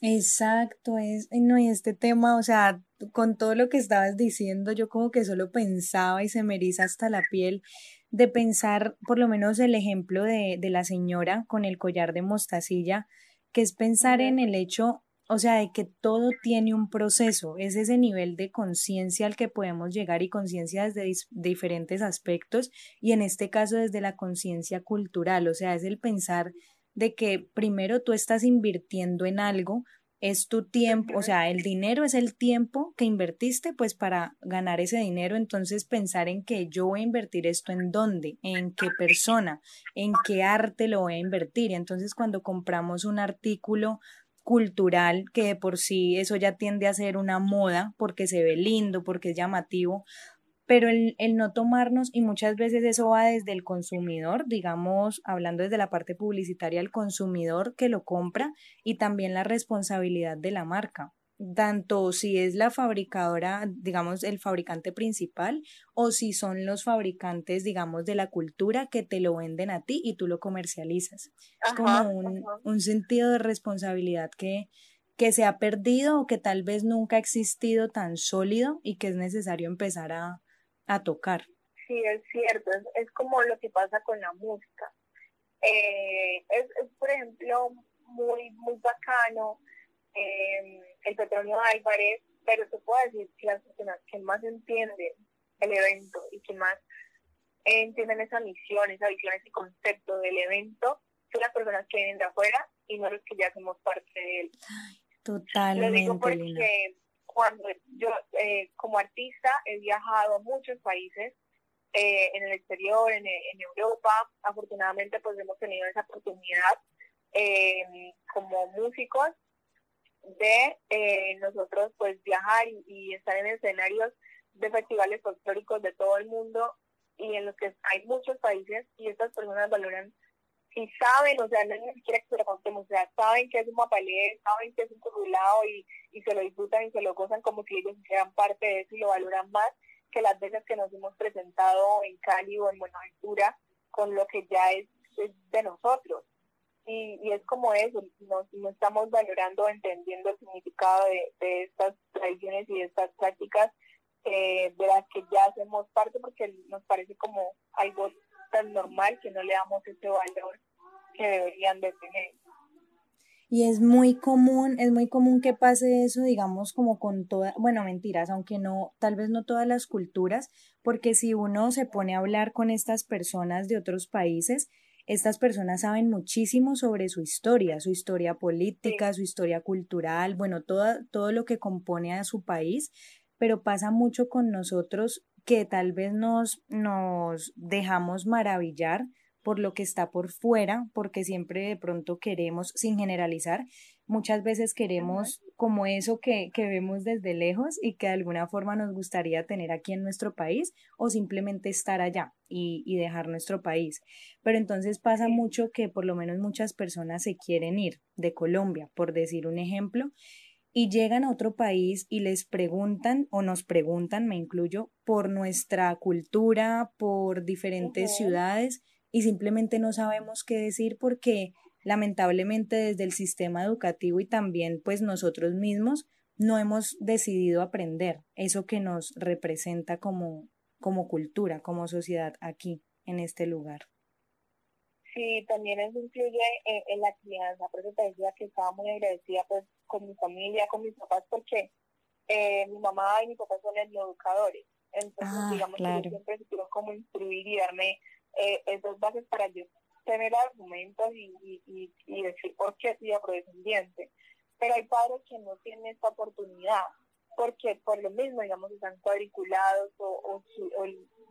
Speaker 1: Exacto, es, no, y este tema, o sea, con todo lo que estabas diciendo, yo como que solo pensaba y se me eriza hasta la piel de pensar por lo menos el ejemplo de, de la señora con el collar de mostacilla, que es pensar en el hecho o sea, de que todo tiene un proceso, es ese nivel de conciencia al que podemos llegar y conciencia desde diferentes aspectos y en este caso desde la conciencia cultural, o sea, es el pensar de que primero tú estás invirtiendo en algo, es tu tiempo, o sea, el dinero es el tiempo que invertiste pues para ganar ese dinero, entonces pensar en que yo voy a invertir esto en dónde, en qué persona, en qué arte lo voy a invertir. Entonces cuando compramos un artículo cultural, que de por sí eso ya tiende a ser una moda porque se ve lindo, porque es llamativo, pero el, el, no tomarnos, y muchas veces eso va desde el consumidor, digamos, hablando desde la parte publicitaria, el consumidor que lo compra y también la responsabilidad de la marca tanto si es la fabricadora, digamos, el fabricante principal, o si son los fabricantes, digamos, de la cultura que te lo venden a ti y tú lo comercializas. es como un, un, sentido de responsabilidad que, que se ha perdido o que tal vez nunca ha existido tan sólido y que es necesario empezar a, a tocar.
Speaker 2: Sí, es cierto, es, es, como lo que pasa con la música. Eh, es, es, por ejemplo, muy, muy bacano eh, el Petronio Álvarez, pero se puede decir que las personas que más entienden el evento y que más entienden esa misión, esa visión, ese concepto del evento, son las personas que vienen de afuera y no los que ya somos parte de él.
Speaker 1: Totalmente. Lo digo
Speaker 2: porque cuando yo eh, como artista he viajado a muchos países eh, en el exterior, en, Europa, afortunadamente pues hemos tenido esa oportunidad eh, como músicos de eh, nosotros pues viajar y, estar en escenarios de festivales folclóricos de todo el mundo y en los que hay muchos países y estas personas valoran y saben, o sea, no es ni siquiera que se lo contemos, o sea, saben que es un mapalé, saben que es un curulado y, y se lo disfrutan y se lo gozan como si ellos sean parte de eso y lo valoran más que las veces que nos hemos presentado en Cali o en Buenaventura con lo que ya es de nosotros. Y, es como eso, no, estamos valorando, entendiendo el significado de, estas tradiciones y de estas prácticas eh, de las que ya hacemos parte porque nos parece como algo tan normal que no le damos ese valor que deberían de tener.
Speaker 1: Y es muy común, es muy común que pase eso, digamos, como con toda, bueno, mentiras, aunque no, tal vez no todas las culturas, porque si uno se pone a hablar con estas personas de otros países, estas personas saben muchísimo sobre su historia, su historia política, su historia cultural, bueno, todo, todo lo que compone a su país, pero pasa mucho con nosotros que tal vez nos, nos dejamos maravillar por lo que está por fuera, porque siempre de pronto queremos, sin generalizar, muchas veces queremos como eso que, que, vemos desde lejos y que de alguna forma nos gustaría tener aquí en nuestro país o simplemente estar allá y, y dejar nuestro país. Pero entonces pasa mucho que por lo menos muchas personas se quieren ir de Colombia, por decir un ejemplo, y llegan a otro país y les preguntan o nos preguntan, me incluyo, por nuestra cultura, por diferentes ciudades y simplemente no sabemos qué decir porque lamentablemente desde el sistema educativo y también pues nosotros mismos no hemos decidido aprender eso que nos representa como, como cultura, como sociedad aquí, en este lugar.
Speaker 2: Sí, también eso influye en, la crianza, por eso te decía que estaba muy agradecida pues con mi familia, con mis papás, porque eh, mi mamá y mi papá son educadores, entonces ah, digamos que siempre se como instruir y darme eh, esas bases para yo tener argumentos y, y, y, decir por qué soy afrodescendiente. Pero hay padres que no tienen esta oportunidad porque por lo mismo, digamos, están cuadriculados o, o,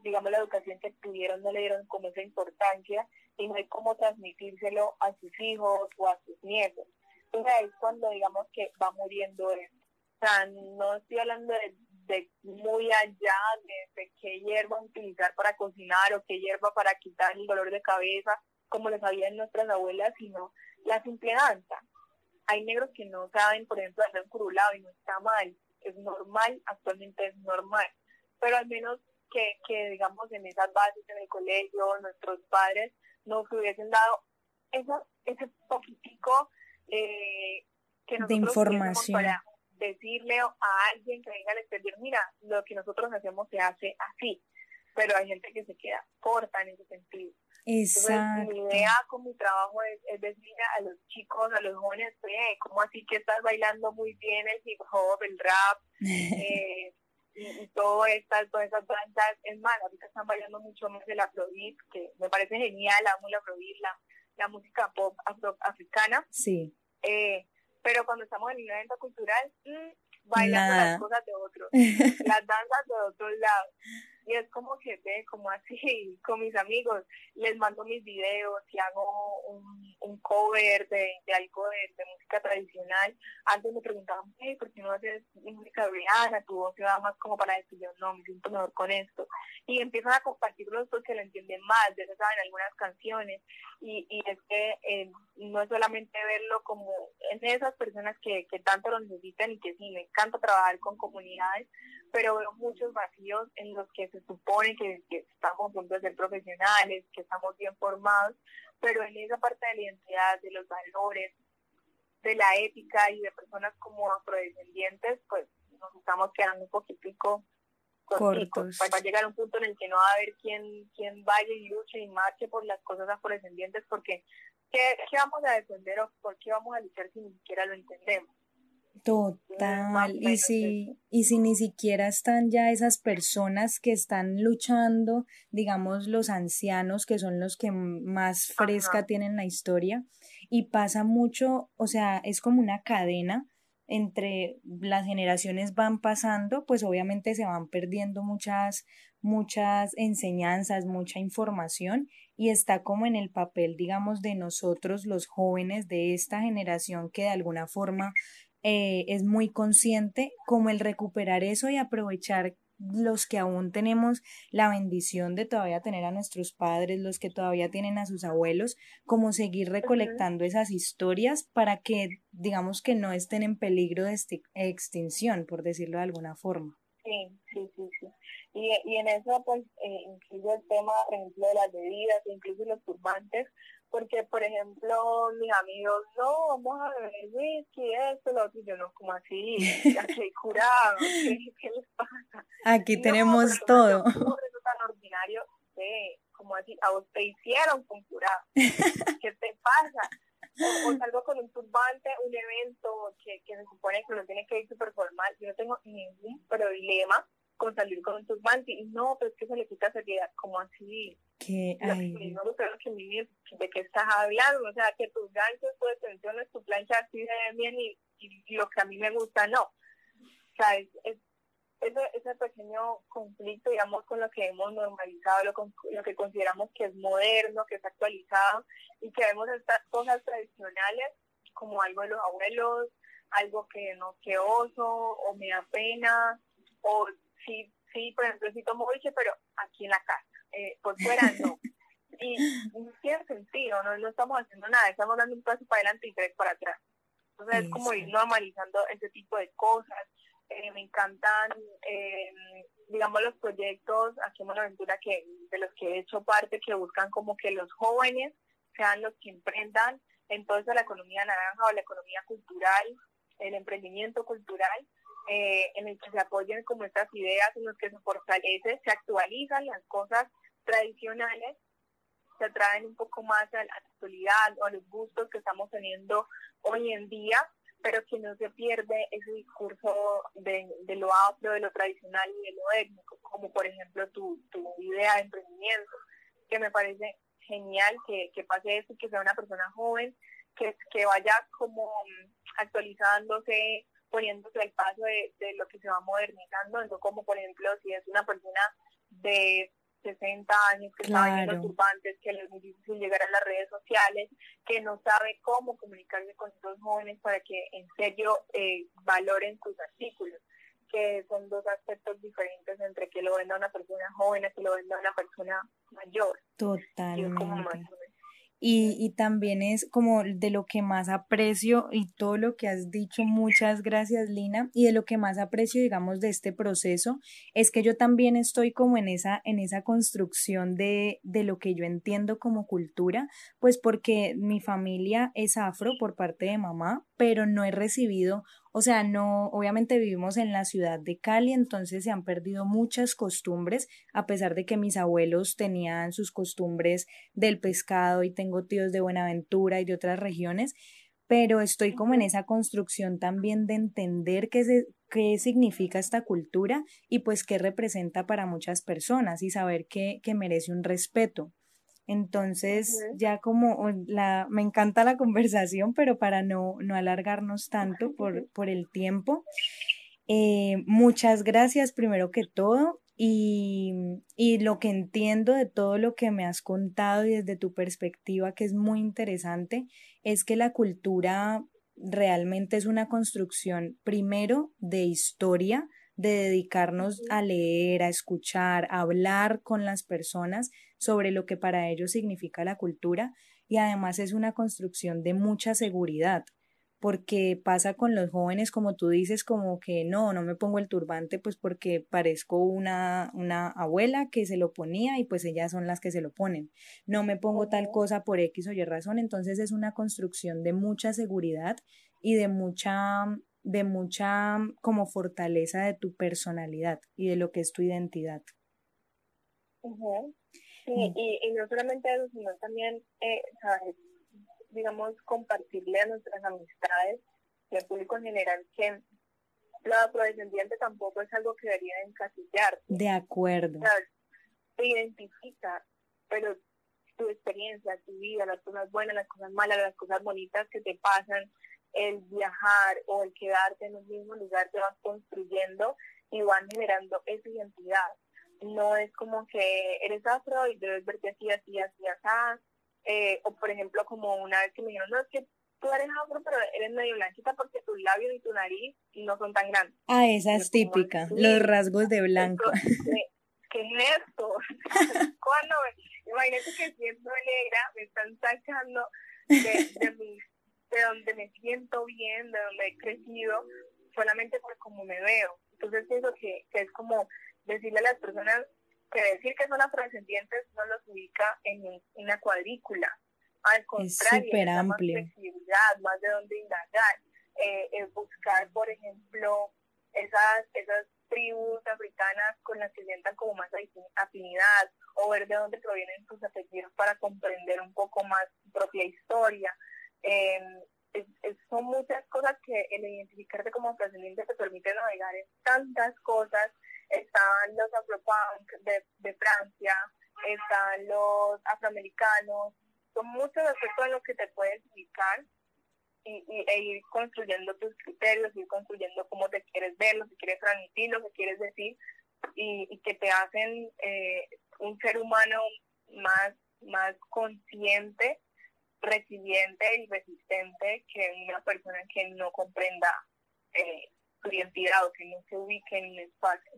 Speaker 2: digamos, la educación que tuvieron no le dieron como esa importancia y no hay cómo transmitírselo a sus hijos o a sus nietos. Es cuando, digamos, que va muriendo eso. O sea, no estoy hablando de, de muy allá de, qué hierba utilizar para cocinar o qué hierba para quitar el dolor de cabeza, como lo sabían nuestras abuelas, sino la simple danza. Hay negros que no saben, por ejemplo, hacer un curulado y no está mal, es normal, actualmente es normal, pero al menos que, que digamos en esas bases en el colegio, nuestros padres nos hubiesen dado eso, ese poquitico eh, que
Speaker 1: de información
Speaker 2: decirle a alguien que venga al exterior, mira, lo que nosotros hacemos se hace así, pero hay gente que se queda corta en ese sentido. Exacto. mi idea con mi trabajo es, decir a los chicos, a los jóvenes, ¿cómo así que estás bailando muy bien el hip hop, el rap? eh, y, todo estas, todas esas danzas, es más, ahorita están bailando mucho más el afrobeat, que me parece genial, amo el afrobeat, la, la música pop africana. Sí. Eh, pero cuando estamos en un evento cultural, mmm, bailando las cosas de otros, las danzas de otros lados. Y es como que ve, como así, con mis amigos, les mando mis videos y hago un, un cover de, de algo de, música tradicional. Antes me preguntaban, hey, ¿por qué no haces música briana? Tu voz se va más como para decir, yo no, me siento mejor con esto. Y empiezan a compartirlo porque lo entienden más, ya saben algunas canciones. Y, y es que eh, no es solamente verlo como en esas personas que, que tanto lo necesitan y que sí, me encanta trabajar con comunidades, pero veo muchos vacíos en los que se supone que, estamos juntos de ser profesionales, que estamos bien formados, pero en esa parte de la identidad, de los valores, de la ética y de personas como afrodescendientes, pues nos estamos quedando un poquitico cortos. Va a llegar un punto en el que no va a haber quien, quien vaya y luche y marche por las cosas afrodescendientes, porque ¿qué, ¿qué vamos a defender o por qué vamos a luchar si ni siquiera lo entendemos?
Speaker 1: Total, y si, y si ni siquiera están ya esas personas que están luchando, digamos los ancianos, que son los que más fresca tienen la historia, y pasa mucho, o sea, es como una cadena entre las generaciones van pasando, pues obviamente se van perdiendo muchas, muchas enseñanzas, mucha información y está como en el papel, digamos, de nosotros los jóvenes de esta generación que de alguna forma eh, es muy consciente como el recuperar eso y aprovechar los que aún tenemos la bendición de todavía tener a nuestros padres, los que todavía tienen a sus abuelos, como seguir recolectando esas historias para que digamos que no estén en peligro de extinción, por decirlo de alguna forma.
Speaker 2: Sí, sí, sí, sí. Y, y en eso pues eh, incluye el tema, por ejemplo, de las bebidas, incluso los turbantes, porque, por ejemplo, mis amigos, no, vamos a beber whisky, esto, lo otro, y yo no, como así, estoy curado, ¿qué, les pasa?
Speaker 1: Aquí tenemos todo.
Speaker 2: Eso tan ordinario, sí, como así, a vos te hicieron con curado, ¿qué te pasa? O, salgo con un turbante, un evento que, que se supone que no tiene que ir súper formal, yo no tengo ningún problema con salir con un turbante, y no, pero es que se le quita seriedad, como así, que, ay. No que de qué estás hablando, o sea, que tus ganchos, tu extensiones, tu plancha así se ven bien y, y, lo que a mí me gusta no. O sea, es, es ese, ese pequeño conflicto, digamos, con lo que hemos normalizado, lo, lo que consideramos que es moderno, que es actualizado, y que vemos estas cosas tradicionales como algo de los abuelos, algo que no que oso, o me da pena, o sí, sí, por ejemplo, sí tomo leche, pero aquí en la casa eh, por fuera no. Y no tiene sentido, no, no estamos haciendo nada, estamos dando un paso para adelante y tres para atrás. Entonces es como ir normalizando ese tipo de cosas. Eh, me encantan, eh, digamos, los proyectos aquí en Buenaventura que, de los que he hecho parte, que buscan como que los jóvenes sean los que emprendan en toda la economía naranja o la economía cultural, el emprendimiento cultural, eh, en el que se apoyen como estas ideas, en los que se fortalece, se actualizan las cosas tradicionales, se traen un poco más a la actualidad o a los gustos que estamos teniendo hoy en día, pero que no se pierde ese discurso de, de lo afro, de lo tradicional y de lo étnico, como por ejemplo tu, tu idea de emprendimiento, que me parece genial que, que pase eso, que sea una persona joven, que, que vaya como actualizándose, poniéndose al paso de, lo que se va modernizando, eso como por ejemplo si es una persona de 60 años que está viendo turbantes, que es muy difícil llegar a las redes sociales, que no sabe cómo comunicarse con estos jóvenes para que en serio eh, valoren sus artículos, que son dos aspectos diferentes entre que lo venda una persona joven y que lo venda una persona mayor.
Speaker 1: Totalmente. Y, y, también es como de lo que más aprecio y todo lo que has dicho, muchas gracias Lina, y de lo que más aprecio, digamos, de este proceso, es que yo también estoy como en esa, en esa construcción de, de lo que yo entiendo como cultura, pues porque mi familia es afro por parte de mamá, pero no he recibido o sea, no, obviamente vivimos en la ciudad de Cali, entonces se han perdido muchas costumbres, a pesar de que mis abuelos tenían sus costumbres del pescado y tengo tíos de Buenaventura y de otras regiones, pero estoy como en esa construcción también de entender qué, qué significa esta cultura y pues qué representa para muchas personas y saber que, que merece un respeto. Entonces, ya como la, me encanta la conversación, pero para no, no alargarnos tanto por, por el tiempo, eh, muchas gracias primero que todo y, y, lo que entiendo de todo lo que me has contado y desde tu perspectiva, que es muy interesante, es que la cultura realmente es una construcción primero de historia, de dedicarnos a leer, a escuchar, a hablar con las personas sobre lo que para ellos significa la cultura y además es una construcción de mucha seguridad porque pasa con los jóvenes, como tú dices, como que no, no me pongo el turbante, pues porque parezco una, una abuela que se lo ponía y pues ellas son las que se lo ponen. No me pongo tal cosa por X o Y razón, entonces es una construcción de mucha seguridad y de mucha, de mucha como fortaleza de tu personalidad y de lo que es tu identidad.
Speaker 2: Sí, mm. y, y, no solamente eso, sino también, eh, ¿sabes? digamos, compartirle a nuestras amistades y al público en general que la afrodescendiente tampoco es algo que debería encasillar.
Speaker 1: De acuerdo.
Speaker 2: te identifica, pero tu experiencia, tu vida, las cosas buenas, las cosas malas, las cosas bonitas que te pasan, el viajar o el quedarte en un mismo lugar te vas construyendo y van generando esa identidad. No es como que eres afro y debes verte así, así, así, así, eh, o por ejemplo, como una vez que me dijeron, no, es que tú eres afro, pero eres medio blanquita porque tus labios y tu nariz no son tan grandes.
Speaker 1: Ah, esa es típica, los rasgos de blanco.
Speaker 2: ¿Qué es esto? Cuando imagínate que siendo negra me están sacando de, de, mi, de donde me siento bien, de donde he crecido, solamente por cómo me veo. Entonces pienso que, que es como decirle a las personas que decir que son afrodescendientes no los ubica en una cuadrícula. Al contrario, es más flexibilidad, más de dónde indagar, eh, buscar, por ejemplo, esas, esas tribus africanas con las que sientan como más afinidad, o ver de dónde provienen sus apellidos para comprender un poco más su propia historia. Eh, son muchas cosas que el identificarte como afrodescendiente te permite navegar en tantas cosas. Están los afropunk de, de Francia, están los afroamericanos, son muchos aspectos en los que te puedes ubicar y, y, e ir construyendo tus criterios, ir construyendo cómo te quieres ver, lo que quieres transmitir, lo que quieres decir y, y que te hacen eh, un ser humano más, más consciente, resiliente y resistente que una persona que no comprenda eh, su identidad o que no se ubique en un espacio.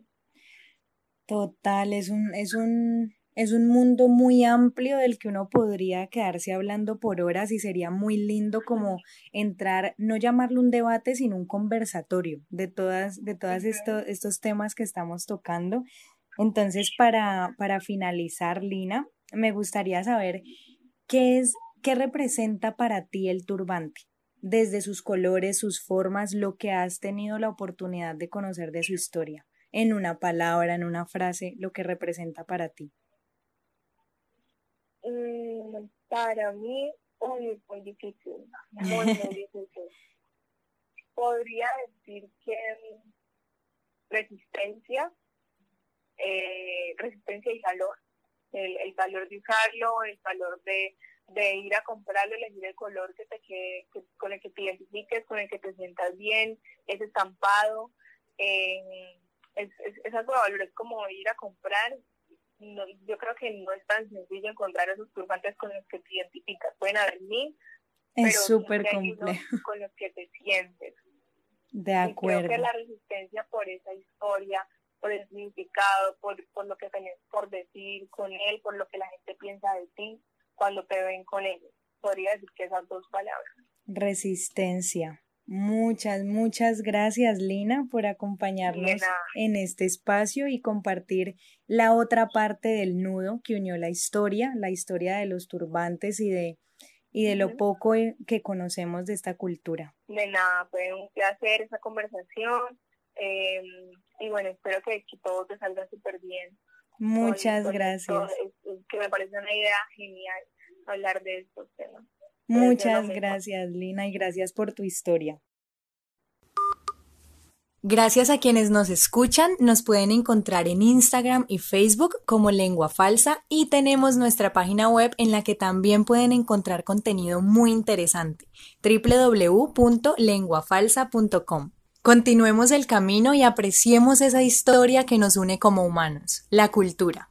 Speaker 1: Total, es un, es un, es un mundo muy amplio del que uno podría quedarse hablando por horas y sería muy lindo como entrar, no llamarlo un debate, sino un conversatorio de todas, de todos estos, estos temas que estamos tocando. Entonces, para, para finalizar, Lina, me gustaría saber qué es, qué representa para ti el turbante, desde sus colores, sus formas, lo que has tenido la oportunidad de conocer de su historia en una palabra, en una frase, lo que representa para ti?
Speaker 2: Mm, para mí, es muy difícil, muy, muy difícil. Podría decir que resistencia, eh, resistencia y valor. El, el, valor de usarlo, el valor de, de ir a comprarlo, elegir el color que te que, con el que te identifiques, con el que te sientas bien, ese estampado. Eh, es, es, algo de valor, es como ir a comprar. No, yo creo que no es tan sencillo encontrar esos turbantes con los que te identificas. Pueden haber mil,
Speaker 1: es súper complejo.
Speaker 2: Con los que te sientes.
Speaker 1: De acuerdo.
Speaker 2: Y creo que la resistencia por esa historia, por el significado, por, por lo que tenés por decir con él, por lo que la gente piensa de ti cuando te ven con él. Podría decir que esas dos palabras.
Speaker 1: Resistencia. Muchas, muchas gracias, Lina, por acompañarnos en este espacio y compartir la otra parte del nudo que unió la historia, la historia de los turbantes y de y de lo poco que conocemos de esta cultura.
Speaker 2: De nada, fue un placer esa conversación em, y bueno, espero que, todo te salga súper bien.
Speaker 1: Muchas gracias.
Speaker 2: que me parece una idea genial hablar de estos temas.
Speaker 1: Muchas gracias, Lina, y gracias por tu historia. Gracias a quienes nos escuchan, nos pueden encontrar en Instagram y Facebook como Lengua Falsa y tenemos nuestra página web en la que también pueden encontrar contenido muy interesante, www.lenguafalsa.com. Continuemos el camino y apreciemos esa historia que nos une como humanos, la cultura.